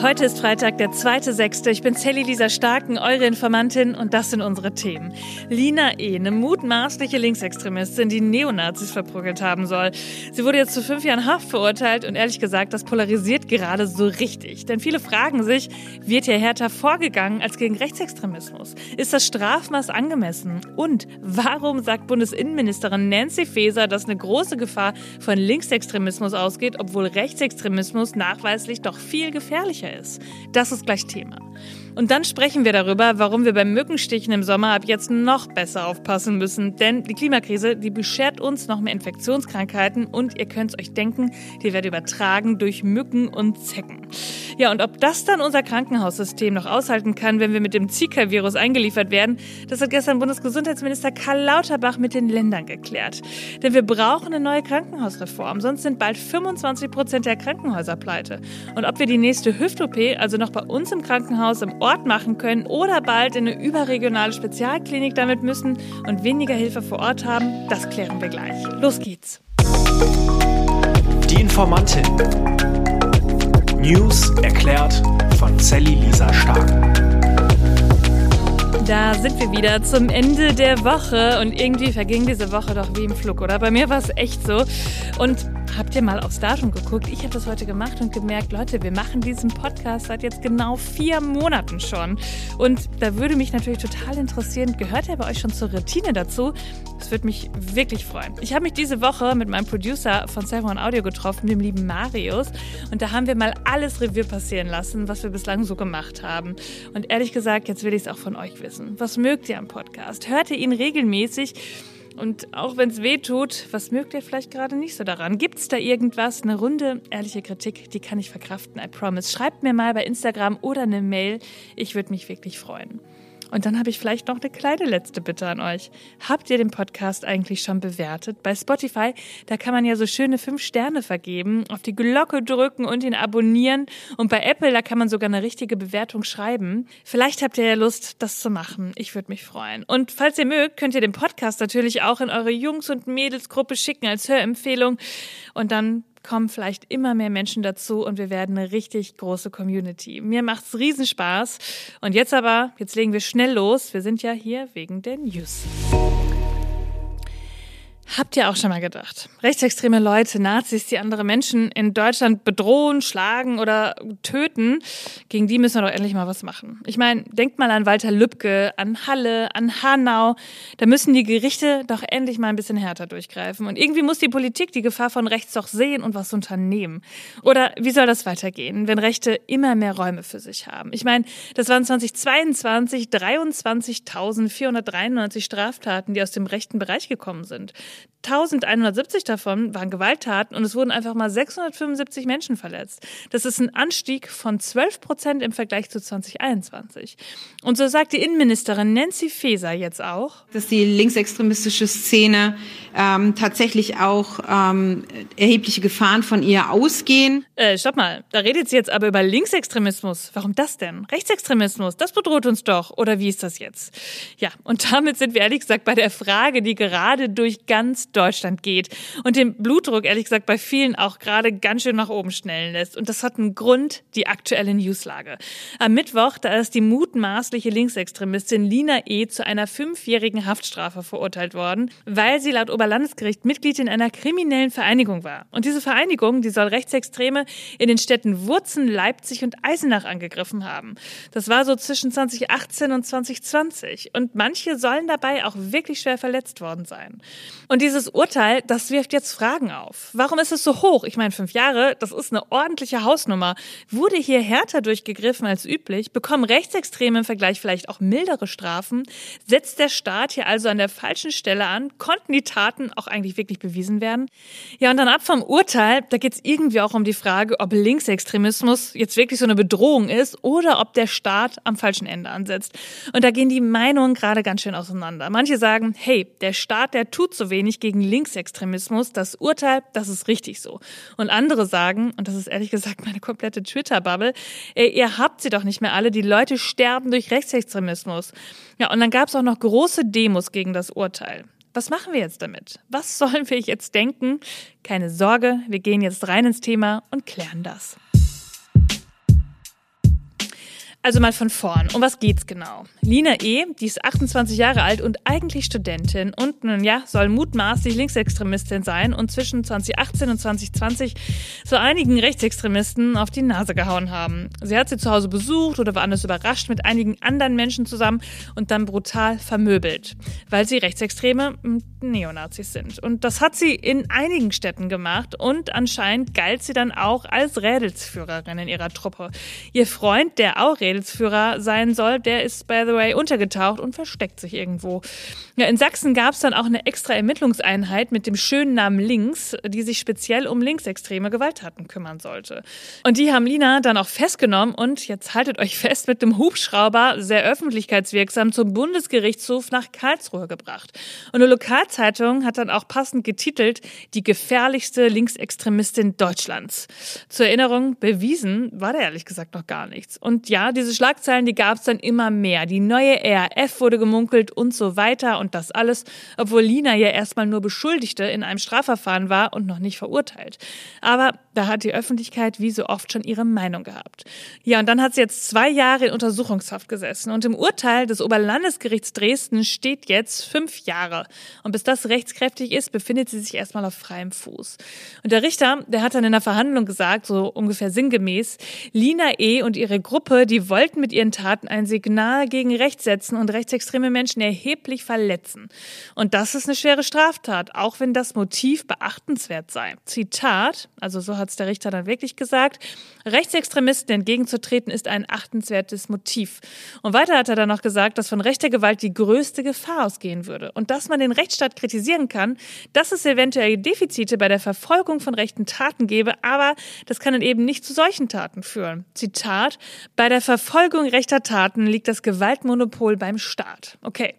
Heute ist Freitag, der 2.6. Ich bin Sally Lisa Starken, eure Informantin und das sind unsere Themen. Lina E., eine mutmaßliche Linksextremistin, die Neonazis verprügelt haben soll. Sie wurde jetzt zu fünf Jahren Haft verurteilt und ehrlich gesagt, das polarisiert gerade so richtig. Denn viele fragen sich, wird hier härter vorgegangen als gegen Rechtsextremismus? Ist das Strafmaß angemessen? Und warum sagt Bundesinnenministerin Nancy Faeser, dass eine große Gefahr von Linksextremismus ausgeht, obwohl Rechtsextremismus nachweislich doch viel gefährlicher ist. Das ist gleich Thema. Und dann sprechen wir darüber, warum wir beim Mückenstichen im Sommer ab jetzt noch besser aufpassen müssen. Denn die Klimakrise, die beschert uns noch mehr Infektionskrankheiten und ihr könnt euch denken, die werden übertragen durch Mücken und Zecken. Ja, und ob das dann unser Krankenhaussystem noch aushalten kann, wenn wir mit dem Zika-Virus eingeliefert werden, das hat gestern Bundesgesundheitsminister Karl Lauterbach mit den Ländern geklärt. Denn wir brauchen eine neue Krankenhausreform, sonst sind bald 25 Prozent der Krankenhäuser pleite. Und ob wir die nächste Hüft-OP also noch bei uns im Krankenhaus im Ort machen können oder bald in eine überregionale Spezialklinik damit müssen und weniger Hilfe vor Ort haben, das klären wir gleich. Los geht's. Die Informantin. News erklärt von Sally Lisa Stark. Da sind wir wieder zum Ende der Woche und irgendwie verging diese Woche doch wie im Flug, oder? Bei mir war es echt so. Und Habt ihr mal aufs Datum geguckt? Ich habe das heute gemacht und gemerkt, Leute, wir machen diesen Podcast seit jetzt genau vier Monaten schon. Und da würde mich natürlich total interessieren, gehört er bei euch schon zur Routine dazu? Das würde mich wirklich freuen. Ich habe mich diese Woche mit meinem Producer von Seven Audio getroffen, dem lieben Marius. Und da haben wir mal alles Revue passieren lassen, was wir bislang so gemacht haben. Und ehrlich gesagt, jetzt will ich es auch von euch wissen. Was mögt ihr am Podcast? Hört ihr ihn regelmäßig? Und auch wenn es weh tut, was mögt ihr vielleicht gerade nicht so daran? Gibt es da irgendwas? Eine runde, ehrliche Kritik, die kann ich verkraften, I promise. Schreibt mir mal bei Instagram oder eine Mail. Ich würde mich wirklich freuen. Und dann habe ich vielleicht noch eine kleine letzte Bitte an euch. Habt ihr den Podcast eigentlich schon bewertet? Bei Spotify, da kann man ja so schöne fünf Sterne vergeben, auf die Glocke drücken und ihn abonnieren. Und bei Apple, da kann man sogar eine richtige Bewertung schreiben. Vielleicht habt ihr ja Lust, das zu machen. Ich würde mich freuen. Und falls ihr mögt, könnt ihr den Podcast natürlich auch in eure Jungs- und Mädelsgruppe schicken als Hörempfehlung. Und dann kommen vielleicht immer mehr Menschen dazu und wir werden eine richtig große Community. Mir macht's Riesenspaß. Und jetzt aber, jetzt legen wir schnell los. Wir sind ja hier wegen der News. Habt ihr auch schon mal gedacht? Rechtsextreme Leute, Nazis, die andere Menschen in Deutschland bedrohen, schlagen oder töten, gegen die müssen wir doch endlich mal was machen. Ich meine, denkt mal an Walter Lübcke, an Halle, an Hanau. Da müssen die Gerichte doch endlich mal ein bisschen härter durchgreifen. Und irgendwie muss die Politik die Gefahr von rechts doch sehen und was unternehmen. Oder wie soll das weitergehen, wenn Rechte immer mehr Räume für sich haben? Ich meine, das waren 2022 23.493 Straftaten, die aus dem rechten Bereich gekommen sind. 1170 davon waren Gewalttaten und es wurden einfach mal 675 Menschen verletzt. Das ist ein Anstieg von 12 Prozent im Vergleich zu 2021. Und so sagt die Innenministerin Nancy Faeser jetzt auch, dass die linksextremistische Szene ähm, tatsächlich auch ähm, erhebliche Gefahren von ihr ausgehen. Äh, stopp mal, da redet sie jetzt aber über Linksextremismus. Warum das denn? Rechtsextremismus, das bedroht uns doch. Oder wie ist das jetzt? Ja, und damit sind wir ehrlich gesagt bei der Frage, die gerade durch ganz Deutschland geht und den Blutdruck ehrlich gesagt bei vielen auch gerade ganz schön nach oben schnellen lässt. Und das hat einen Grund, die aktuelle Newslage. Am Mittwoch, da ist die mutmaßliche Linksextremistin Lina E. zu einer fünfjährigen Haftstrafe verurteilt worden, weil sie laut Oberlandesgericht Mitglied in einer kriminellen Vereinigung war. Und diese Vereinigung, die soll Rechtsextreme in den Städten Wurzen, Leipzig und Eisenach angegriffen haben. Das war so zwischen 2018 und 2020. Und manche sollen dabei auch wirklich schwer verletzt worden sein. Und dieses Urteil, das wirft jetzt Fragen auf. Warum ist es so hoch? Ich meine, fünf Jahre, das ist eine ordentliche Hausnummer. Wurde hier härter durchgegriffen als üblich? Bekommen Rechtsextreme im Vergleich vielleicht auch mildere Strafen? Setzt der Staat hier also an der falschen Stelle an? Konnten die Taten auch eigentlich wirklich bewiesen werden? Ja, und dann ab vom Urteil, da geht es irgendwie auch um die Frage, ob Linksextremismus jetzt wirklich so eine Bedrohung ist oder ob der Staat am falschen Ende ansetzt. Und da gehen die Meinungen gerade ganz schön auseinander. Manche sagen, hey, der Staat, der tut so wenig gegen Linksextremismus. Das Urteil, das ist richtig so. Und andere sagen, und das ist ehrlich gesagt meine komplette Twitter-Bubble, ihr habt sie doch nicht mehr alle, die Leute sterben durch Rechtsextremismus. Ja, und dann gab es auch noch große Demos gegen das Urteil. Was machen wir jetzt damit? Was sollen wir jetzt denken? Keine Sorge, wir gehen jetzt rein ins Thema und klären das. Also mal von vorn. Um was geht's genau? Lina E., die ist 28 Jahre alt und eigentlich Studentin und nun ja, soll mutmaßlich Linksextremistin sein und zwischen 2018 und 2020 so einigen Rechtsextremisten auf die Nase gehauen haben. Sie hat sie zu Hause besucht oder war anders überrascht mit einigen anderen Menschen zusammen und dann brutal vermöbelt, weil sie Rechtsextreme Neonazis sind. Und das hat sie in einigen Städten gemacht und anscheinend galt sie dann auch als Rädelsführerin in ihrer Truppe. Ihr Freund, der auch Rädelsführer sein soll, der ist, by the way, untergetaucht und versteckt sich irgendwo. Ja, in Sachsen gab es dann auch eine extra Ermittlungseinheit mit dem schönen Namen Links, die sich speziell um linksextreme Gewalttaten kümmern sollte. Und die haben Lina dann auch festgenommen und jetzt haltet euch fest mit dem Hubschrauber sehr öffentlichkeitswirksam zum Bundesgerichtshof nach Karlsruhe gebracht. Und eine Lokalzeitung hat dann auch passend getitelt, die gefährlichste Linksextremistin Deutschlands. Zur Erinnerung, bewiesen war da ehrlich gesagt noch gar nichts. Und ja, diese Schlagzeilen, die gab es dann immer mehr. Die neue RAF wurde gemunkelt und so weiter und das alles, obwohl Lina ja erstmal nur Beschuldigte in einem Strafverfahren war und noch nicht verurteilt. Aber da hat die Öffentlichkeit wie so oft schon ihre Meinung gehabt. Ja, und dann hat sie jetzt zwei Jahre in Untersuchungshaft gesessen und im Urteil des Oberlandesgerichts Dresden steht jetzt fünf Jahre. Und bis das rechtskräftig ist, befindet sie sich erstmal auf freiem Fuß. Und der Richter, der hat dann in der Verhandlung gesagt, so ungefähr sinngemäß, Lina E. und ihre Gruppe, die wollten mit ihren Taten ein Signal gegen rechts setzen und rechtsextreme Menschen erheblich verletzen. Und das ist eine schwere Straftat, auch wenn das Motiv beachtenswert sei. Zitat, also so hat es der Richter dann wirklich gesagt. Rechtsextremisten entgegenzutreten ist ein achtenswertes Motiv. Und weiter hat er dann noch gesagt, dass von rechter Gewalt die größte Gefahr ausgehen würde. Und dass man den Rechtsstaat kritisieren kann, dass es eventuell Defizite bei der Verfolgung von rechten Taten gebe, aber das kann dann eben nicht zu solchen Taten führen. Zitat, bei der Verfolgung rechter Taten liegt das Gewaltmonopol beim Staat. Okay,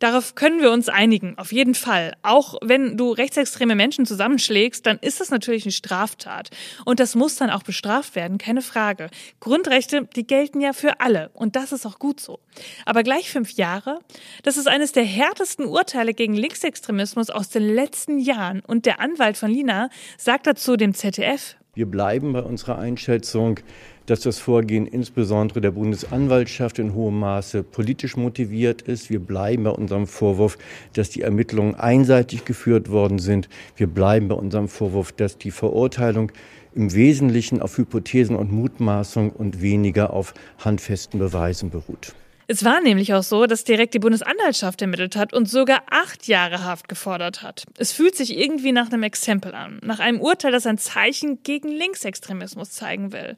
darauf können wir uns einigen, auf jeden Fall. Auch wenn du rechtsextreme Menschen zusammenschlägst, dann ist das natürlich eine Straftat. Und das muss dann auch bestraft werden, keine Frage. Grundrechte, die gelten ja für alle. Und das ist auch gut so. Aber gleich fünf Jahre? Das ist eines der härtesten Urteile gegen Linksextremismus aus den letzten Jahren. Und der Anwalt von Lina sagt dazu dem ZDF. Wir bleiben bei unserer Einschätzung, dass das Vorgehen insbesondere der Bundesanwaltschaft in hohem Maße politisch motiviert ist. Wir bleiben bei unserem Vorwurf, dass die Ermittlungen einseitig geführt worden sind. Wir bleiben bei unserem Vorwurf, dass die Verurteilung im Wesentlichen auf Hypothesen und Mutmaßung und weniger auf handfesten Beweisen beruht. Es war nämlich auch so, dass direkt die Bundesanwaltschaft ermittelt hat und sogar acht Jahre Haft gefordert hat. Es fühlt sich irgendwie nach einem Exempel an, nach einem Urteil, das ein Zeichen gegen Linksextremismus zeigen will.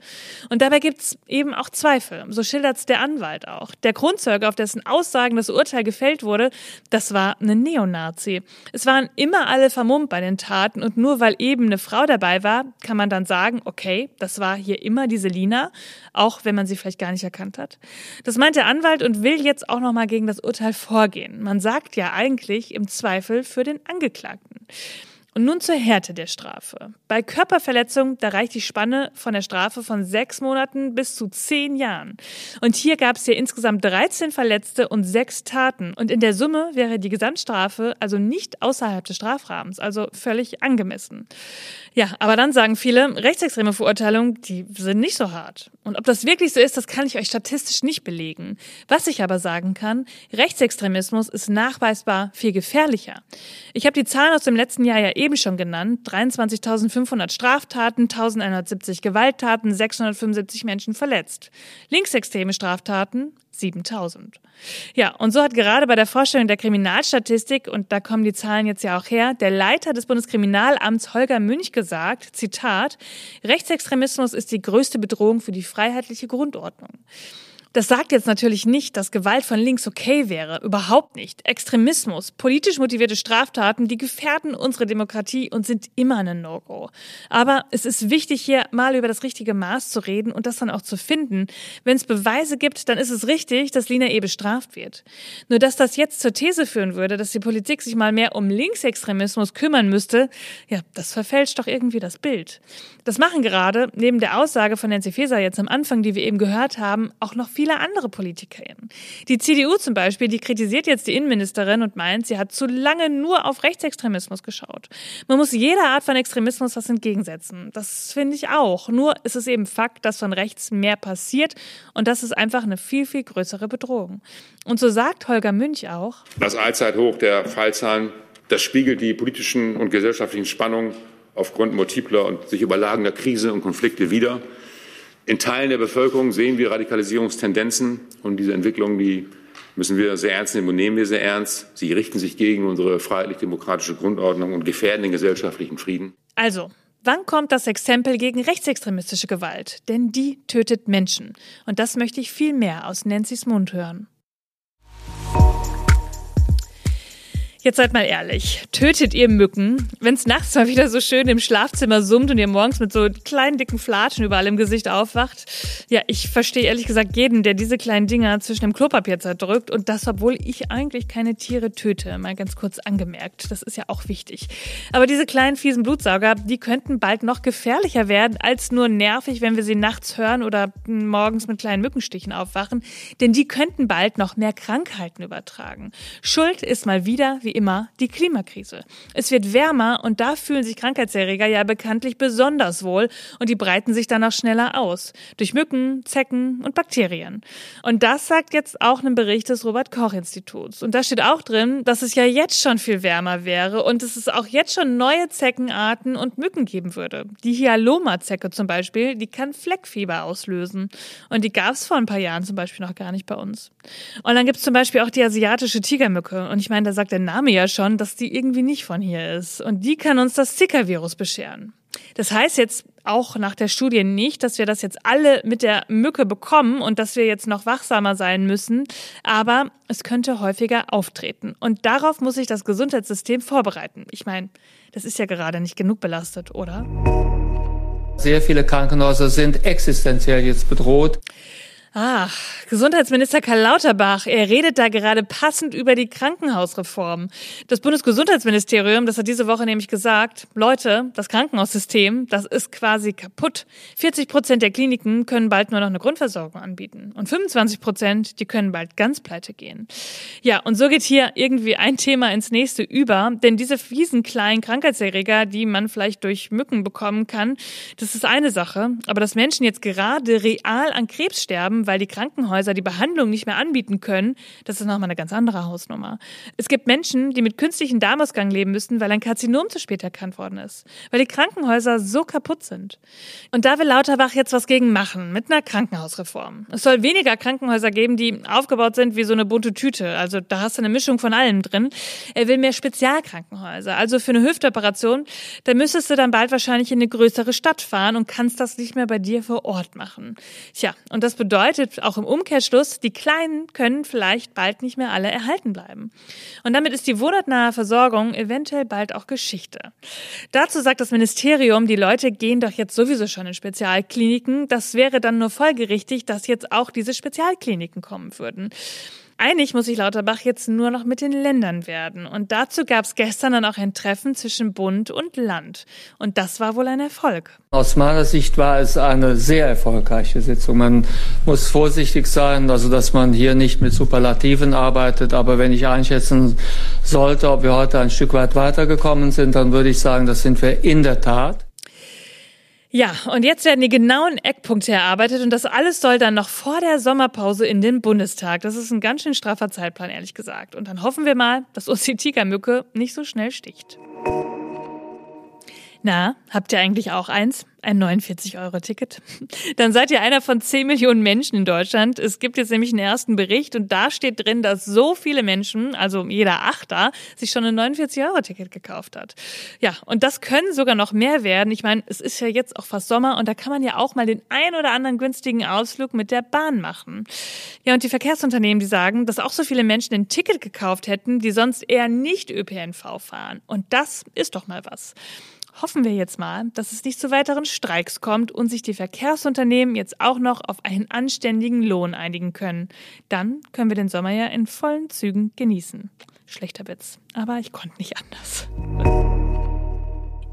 Und dabei gibt's eben auch Zweifel. So schildert's der Anwalt auch. Der Grundzeuge, auf dessen Aussagen das Urteil gefällt wurde, das war eine Neonazi. Es waren immer alle vermummt bei den Taten und nur weil eben eine Frau dabei war, kann man dann sagen, okay, das war hier immer diese Lina, auch wenn man sie vielleicht gar nicht erkannt hat. Das meint der Anwalt und will jetzt auch noch mal gegen das Urteil vorgehen. Man sagt ja eigentlich im Zweifel für den Angeklagten. Und nun zur Härte der Strafe. Bei Körperverletzung, da reicht die Spanne von der Strafe von sechs Monaten bis zu zehn Jahren. Und hier gab es ja insgesamt 13 Verletzte und sechs Taten. Und in der Summe wäre die Gesamtstrafe also nicht außerhalb des Strafrahmens, also völlig angemessen. Ja, aber dann sagen viele, rechtsextreme Verurteilungen, die sind nicht so hart. Und ob das wirklich so ist, das kann ich euch statistisch nicht belegen. Was ich aber sagen kann, Rechtsextremismus ist nachweisbar viel gefährlicher. Ich habe die Zahlen aus dem letzten Jahr ja eben schon genannt. 23.500 Straftaten, 1.170 Gewalttaten, 675 Menschen verletzt. Linksextreme Straftaten 7000. Ja, und so hat gerade bei der Vorstellung der Kriminalstatistik, und da kommen die Zahlen jetzt ja auch her, der Leiter des Bundeskriminalamts Holger Münch gesagt, Zitat, Rechtsextremismus ist die größte Bedrohung für die freiheitliche Grundordnung. Das sagt jetzt natürlich nicht, dass Gewalt von links okay wäre. Überhaupt nicht. Extremismus, politisch motivierte Straftaten, die gefährden unsere Demokratie und sind immer ein No-Go. Aber es ist wichtig, hier mal über das richtige Maß zu reden und das dann auch zu finden. Wenn es Beweise gibt, dann ist es richtig, dass Lina E. bestraft wird. Nur dass das jetzt zur These führen würde, dass die Politik sich mal mehr um Linksextremismus kümmern müsste, ja, das verfälscht doch irgendwie das Bild. Das machen gerade, neben der Aussage von Nancy Faeser jetzt am Anfang, die wir eben gehört haben, auch noch viele viele andere PolitikerInnen. Die CDU zum Beispiel, die kritisiert jetzt die Innenministerin und meint, sie hat zu lange nur auf Rechtsextremismus geschaut. Man muss jeder Art von Extremismus was entgegensetzen. Das finde ich auch. Nur ist es eben Fakt, dass von rechts mehr passiert und das ist einfach eine viel, viel größere Bedrohung. Und so sagt Holger Münch auch. Das Allzeithoch der Fallzahlen, das spiegelt die politischen und gesellschaftlichen Spannungen aufgrund multipler und sich überlagender Krise und Konflikte wider. In Teilen der Bevölkerung sehen wir Radikalisierungstendenzen und diese Entwicklungen, die müssen wir sehr ernst nehmen und nehmen wir sehr ernst. Sie richten sich gegen unsere freiheitlich-demokratische Grundordnung und gefährden den gesellschaftlichen Frieden. Also, Wann kommt das Exempel gegen rechtsextremistische Gewalt? Denn die tötet Menschen. Und das möchte ich viel mehr aus Nancy's Mund hören. Jetzt seid mal ehrlich, tötet ihr Mücken, wenn es nachts mal wieder so schön im Schlafzimmer summt und ihr morgens mit so kleinen dicken Flatschen überall im Gesicht aufwacht? Ja, ich verstehe ehrlich gesagt jeden, der diese kleinen Dinger zwischen dem Klopapier zerdrückt und das, obwohl ich eigentlich keine Tiere töte. Mal ganz kurz angemerkt, das ist ja auch wichtig. Aber diese kleinen fiesen Blutsauger, die könnten bald noch gefährlicher werden als nur nervig, wenn wir sie nachts hören oder morgens mit kleinen Mückenstichen aufwachen, denn die könnten bald noch mehr Krankheiten übertragen. Schuld ist mal wieder, wie immer die Klimakrise. Es wird wärmer und da fühlen sich Krankheitserreger ja bekanntlich besonders wohl und die breiten sich dann auch schneller aus. Durch Mücken, Zecken und Bakterien. Und das sagt jetzt auch ein Bericht des Robert Koch Instituts. Und da steht auch drin, dass es ja jetzt schon viel wärmer wäre und dass es auch jetzt schon neue Zeckenarten und Mücken geben würde. Die Hyaloma-Zecke zum Beispiel, die kann Fleckfieber auslösen. Und die gab es vor ein paar Jahren zum Beispiel noch gar nicht bei uns. Und dann gibt es zum Beispiel auch die asiatische Tigermücke. Und ich meine, da sagt der Name ja schon, dass die irgendwie nicht von hier ist. Und die kann uns das Zika-Virus bescheren. Das heißt jetzt auch nach der Studie nicht, dass wir das jetzt alle mit der Mücke bekommen und dass wir jetzt noch wachsamer sein müssen, aber es könnte häufiger auftreten. Und darauf muss sich das Gesundheitssystem vorbereiten. Ich meine, das ist ja gerade nicht genug belastet, oder? Sehr viele Krankenhäuser sind existenziell jetzt bedroht. Ach, Gesundheitsminister Karl Lauterbach, er redet da gerade passend über die Krankenhausreform. Das Bundesgesundheitsministerium, das hat diese Woche nämlich gesagt, Leute, das Krankenhaussystem, das ist quasi kaputt. 40 Prozent der Kliniken können bald nur noch eine Grundversorgung anbieten. Und 25 Prozent, die können bald ganz pleite gehen. Ja, und so geht hier irgendwie ein Thema ins nächste über, denn diese fiesen kleinen Krankheitserreger, die man vielleicht durch Mücken bekommen kann, das ist eine Sache. Aber dass Menschen jetzt gerade real an Krebs sterben, weil die Krankenhäuser die Behandlung nicht mehr anbieten können, das ist nochmal eine ganz andere Hausnummer. Es gibt Menschen, die mit künstlichen Darmausgang leben müssen, weil ein Karzinom zu spät erkannt worden ist, weil die Krankenhäuser so kaputt sind. Und da will Lauterbach jetzt was gegen machen, mit einer Krankenhausreform. Es soll weniger Krankenhäuser geben, die aufgebaut sind wie so eine bunte Tüte. Also da hast du eine Mischung von allem drin. Er will mehr Spezialkrankenhäuser. Also für eine Hüftoperation, da müsstest du dann bald wahrscheinlich in eine größere Stadt fahren und kannst das nicht mehr bei dir vor Ort machen. Tja, und das bedeutet, bedeutet auch im Umkehrschluss, die Kleinen können vielleicht bald nicht mehr alle erhalten bleiben. Und damit ist die wohnortnahe Versorgung eventuell bald auch Geschichte. Dazu sagt das Ministerium, die Leute gehen doch jetzt sowieso schon in Spezialkliniken. Das wäre dann nur folgerichtig, dass jetzt auch diese Spezialkliniken kommen würden. Einig muss sich Lauterbach jetzt nur noch mit den Ländern werden. Und dazu gab es gestern dann auch ein Treffen zwischen Bund und Land. Und das war wohl ein Erfolg. Aus meiner Sicht war es eine sehr erfolgreiche Sitzung. Man muss vorsichtig sein, also dass man hier nicht mit Superlativen arbeitet. Aber wenn ich einschätzen sollte, ob wir heute ein Stück weit weitergekommen sind, dann würde ich sagen, das sind wir in der Tat. Ja, und jetzt werden die genauen Eckpunkte erarbeitet und das alles soll dann noch vor der Sommerpause in den Bundestag. Das ist ein ganz schön straffer Zeitplan, ehrlich gesagt. Und dann hoffen wir mal, dass uns die Tigermücke nicht so schnell sticht. Na, habt ihr eigentlich auch eins? Ein 49-Euro-Ticket? Dann seid ihr einer von 10 Millionen Menschen in Deutschland. Es gibt jetzt nämlich einen ersten Bericht und da steht drin, dass so viele Menschen, also jeder Achter, sich schon ein 49-Euro-Ticket gekauft hat. Ja, und das können sogar noch mehr werden. Ich meine, es ist ja jetzt auch fast Sommer und da kann man ja auch mal den ein oder anderen günstigen Ausflug mit der Bahn machen. Ja, und die Verkehrsunternehmen, die sagen, dass auch so viele Menschen ein Ticket gekauft hätten, die sonst eher nicht ÖPNV fahren. Und das ist doch mal was. Hoffen wir jetzt mal, dass es nicht zu weiteren Streiks kommt und sich die Verkehrsunternehmen jetzt auch noch auf einen anständigen Lohn einigen können. Dann können wir den Sommer ja in vollen Zügen genießen. Schlechter Witz, aber ich konnte nicht anders.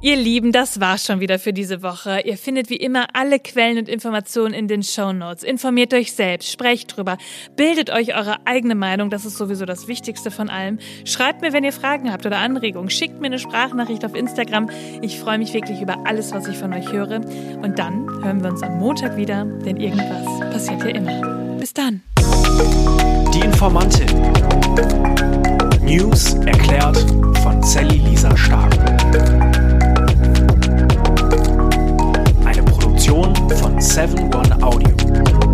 Ihr Lieben, das war's schon wieder für diese Woche. Ihr findet wie immer alle Quellen und Informationen in den Show Notes. Informiert euch selbst, sprecht drüber, bildet euch eure eigene Meinung, das ist sowieso das Wichtigste von allem. Schreibt mir, wenn ihr Fragen habt oder Anregungen, schickt mir eine Sprachnachricht auf Instagram. Ich freue mich wirklich über alles, was ich von euch höre. Und dann hören wir uns am Montag wieder, denn irgendwas passiert hier immer. Bis dann. Die Informantin. News erklärt von Sally Lisa Stark. von 7 One Audio.